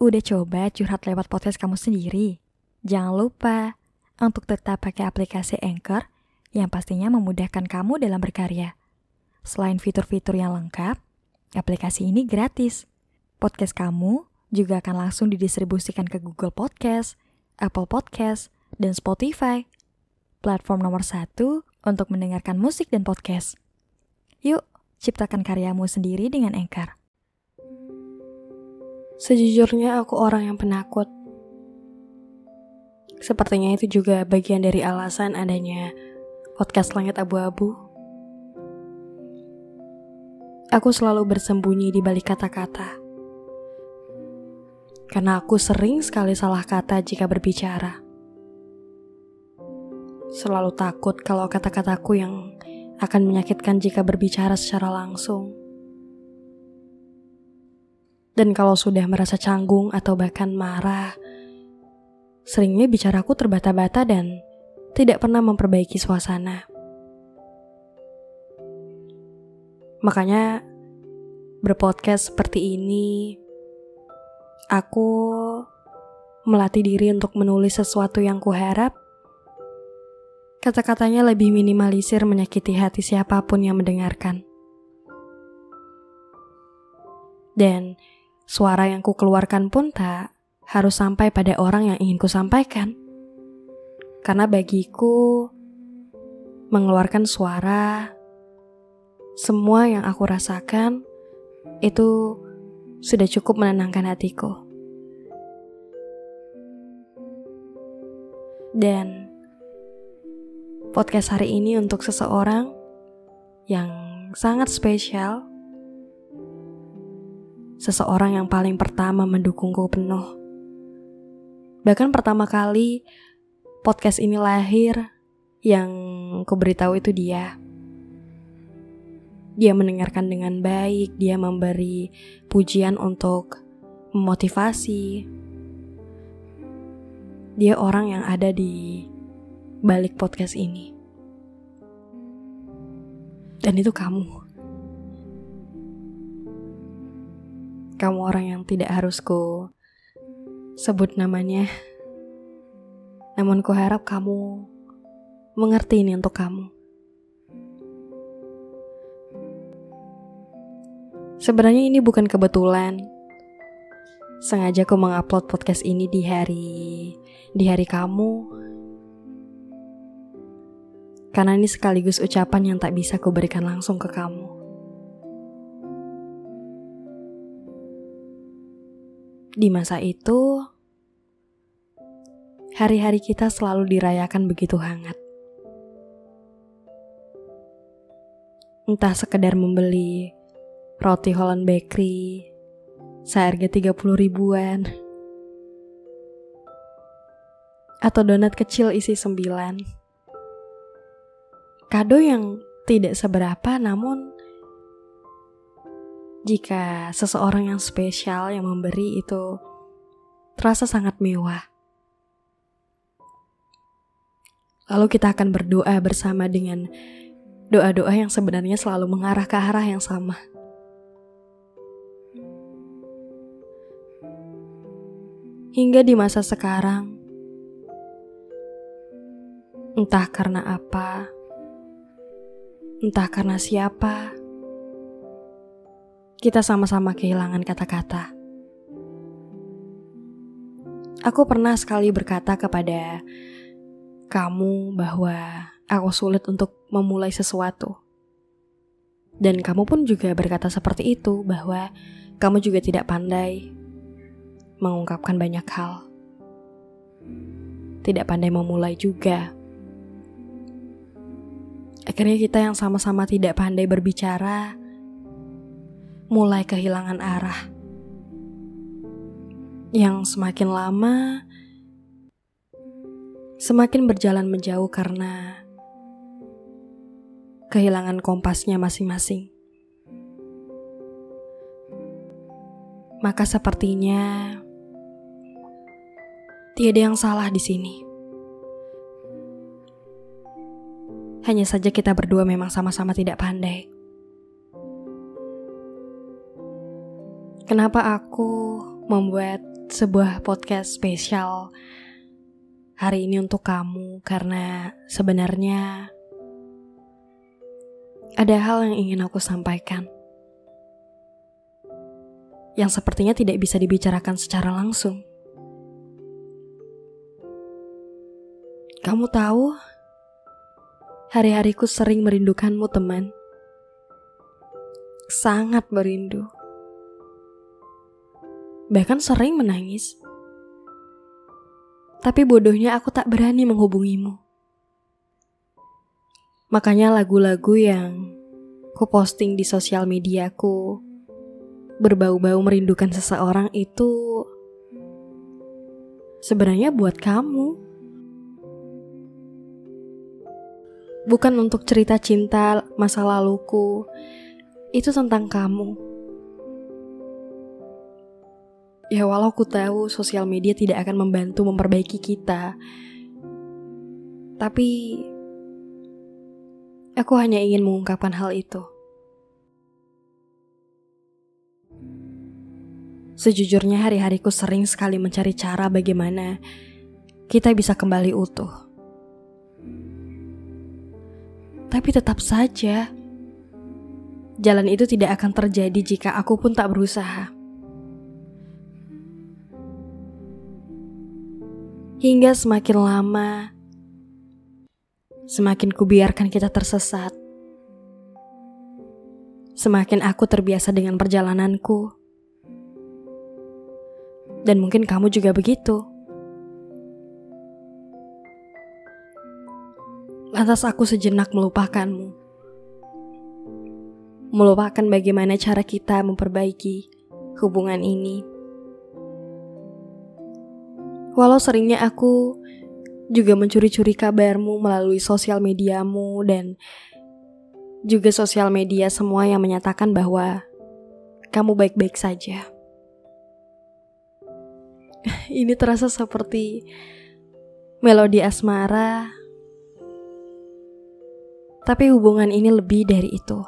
Udah coba curhat lewat podcast kamu sendiri? Jangan lupa untuk tetap pakai aplikasi Anchor yang pastinya memudahkan kamu dalam berkarya. Selain fitur-fitur yang lengkap, aplikasi ini gratis. Podcast kamu juga akan langsung didistribusikan ke Google Podcast, Apple Podcast, dan Spotify. Platform nomor satu untuk mendengarkan musik dan podcast. Yuk, ciptakan karyamu sendiri dengan Anchor. Sejujurnya aku orang yang penakut. Sepertinya itu juga bagian dari alasan adanya podcast Langit Abu-Abu. Aku selalu bersembunyi di balik kata-kata. Karena aku sering sekali salah kata jika berbicara. Selalu takut kalau kata-kataku yang akan menyakitkan jika berbicara secara langsung. Dan kalau sudah merasa canggung atau bahkan marah, seringnya bicaraku terbata-bata dan tidak pernah memperbaiki suasana. Makanya berpodcast seperti ini, aku melatih diri untuk menulis sesuatu yang kuharap. Kata-katanya lebih minimalisir menyakiti hati siapa pun yang mendengarkan. Dan Suara yang ku keluarkan pun tak harus sampai pada orang yang ingin ku sampaikan. Karena bagiku, mengeluarkan suara, semua yang aku rasakan, itu sudah cukup menenangkan hatiku. Dan podcast hari ini untuk seseorang yang sangat spesial seseorang yang paling pertama mendukungku penuh. Bahkan pertama kali podcast ini lahir, yang ku beritahu itu dia. Dia mendengarkan dengan baik, dia memberi pujian untuk memotivasi. Dia orang yang ada di balik podcast ini. Dan itu kamu. Kamu orang yang tidak harus ku sebut namanya. Namun ku harap kamu mengerti ini untuk kamu. Sebenarnya ini bukan kebetulan. Sengaja aku mengupload podcast ini di hari di hari kamu. Karena ini sekaligus ucapan yang tak bisa kuberikan langsung ke kamu. Di masa itu, hari-hari kita selalu dirayakan begitu hangat. Entah sekedar membeli roti Holland Bakery seharga 30 ribuan atau donat kecil isi 9. Kado yang tidak seberapa namun jika seseorang yang spesial yang memberi itu terasa sangat mewah. Lalu kita akan berdoa bersama dengan doa-doa yang sebenarnya selalu mengarah ke arah yang sama. Hingga di masa sekarang, entah karena apa, entah karena siapa, kita sama-sama kehilangan kata-kata. Aku pernah sekali berkata kepada kamu bahwa aku sulit untuk memulai sesuatu. Dan kamu pun juga berkata seperti itu bahwa kamu juga tidak pandai mengungkapkan banyak hal. Tidak pandai memulai juga. Akhirnya kita yang sama-sama tidak pandai berbicara, mulai kehilangan arah. Yang semakin lama semakin berjalan menjauh karena kehilangan kompasnya masing-masing. Maka sepertinya tiada yang salah di sini. Hanya saja kita berdua memang sama-sama tidak pandai. Kenapa aku membuat sebuah podcast spesial hari ini untuk kamu karena sebenarnya ada hal yang ingin aku sampaikan yang sepertinya tidak bisa dibicarakan secara langsung. Kamu tahu, hari-hariku sering merindukanmu, teman. Sangat merindu. Bahkan sering menangis. Tapi bodohnya aku tak berani menghubungimu. Makanya lagu-lagu yang ku posting di sosial mediaku berbau-bau merindukan seseorang itu sebenarnya buat kamu. Bukan untuk cerita cinta masa laluku, itu tentang kamu. Ya walau ku tahu sosial media tidak akan membantu memperbaiki kita, tapi aku hanya ingin mengungkapkan hal itu. Sejujurnya hari-hariku sering sekali mencari cara bagaimana kita bisa kembali utuh. Tapi tetap saja, jalan itu tidak akan terjadi jika aku pun tak berusaha. Hingga semakin lama, semakin kubiarkan kita tersesat. Semakin aku terbiasa dengan perjalananku dan mungkin kamu juga begitu. Lantas aku sejenak melupakanmu. Melupakan bagaimana cara kita memperbaiki hubungan ini. Walau seringnya aku juga mencuri-curi kabarmu melalui sosial mediamu dan juga sosial media semua yang menyatakan bahwa kamu baik-baik saja ini terasa seperti melodi asmara, tapi hubungan ini lebih dari itu.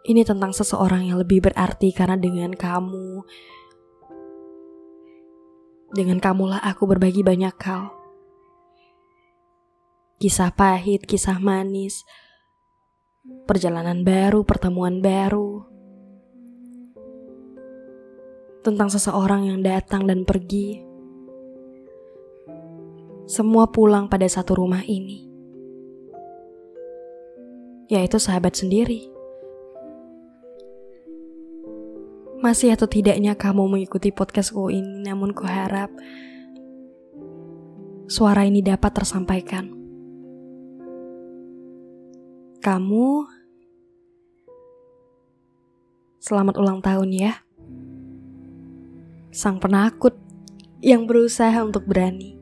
Ini tentang seseorang yang lebih berarti karena dengan kamu, dengan kamulah aku berbagi banyak hal. Kisah pahit, kisah manis, perjalanan baru, pertemuan baru tentang seseorang yang datang dan pergi. Semua pulang pada satu rumah ini, yaitu sahabat sendiri. Masih atau tidaknya kamu mengikuti podcastku ini, namun kuharap suara ini dapat tersampaikan. Kamu, selamat ulang tahun ya sang penakut yang berusaha untuk berani,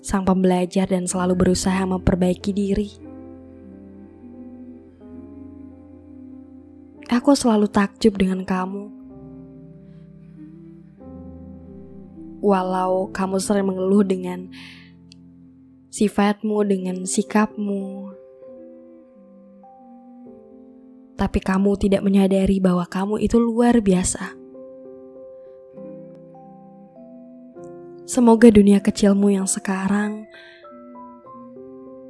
sang pembelajar dan selalu berusaha memperbaiki diri. Aku selalu takjub dengan kamu. Walau kamu sering mengeluh dengan sifatmu, dengan sikapmu, tapi kamu tidak menyadari bahwa kamu itu luar biasa. Semoga dunia kecilmu yang sekarang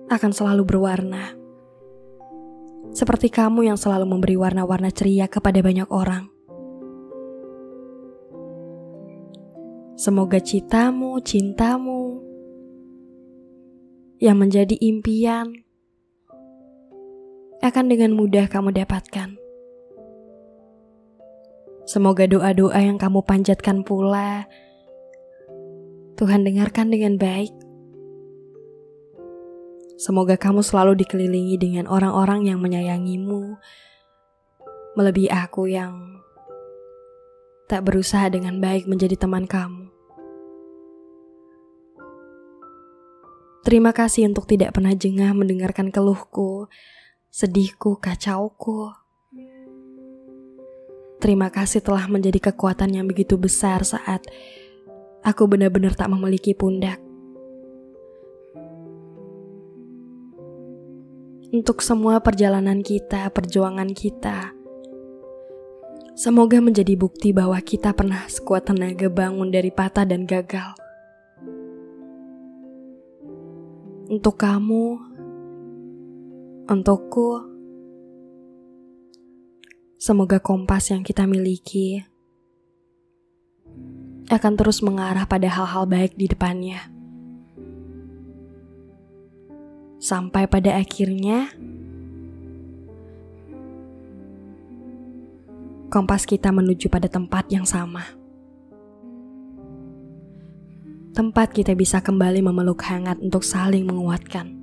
akan selalu berwarna. Seperti kamu yang selalu memberi warna-warna ceria kepada banyak orang. Semoga citamu, cintamu yang menjadi impian akan dengan mudah kamu dapatkan. Semoga doa-doa yang kamu panjatkan pula Tuhan dengarkan dengan baik. Semoga kamu selalu dikelilingi dengan orang-orang yang menyayangimu, melebihi aku yang tak berusaha dengan baik menjadi teman kamu. Terima kasih untuk tidak pernah jengah mendengarkan keluhku, sedihku, kacauku. Terima kasih telah menjadi kekuatan yang begitu besar saat aku benar-benar tak memiliki pundak. Untuk semua perjalanan kita, perjuangan kita, Semoga menjadi bukti bahwa kita pernah sekuat tenaga bangun dari patah dan gagal. Untuk kamu, untukku, semoga kompas yang kita miliki akan terus mengarah pada hal-hal baik di depannya. Sampai pada akhirnya, kompas kita menuju pada tempat yang sama. Tempat kita bisa kembali memeluk hangat untuk saling menguatkan.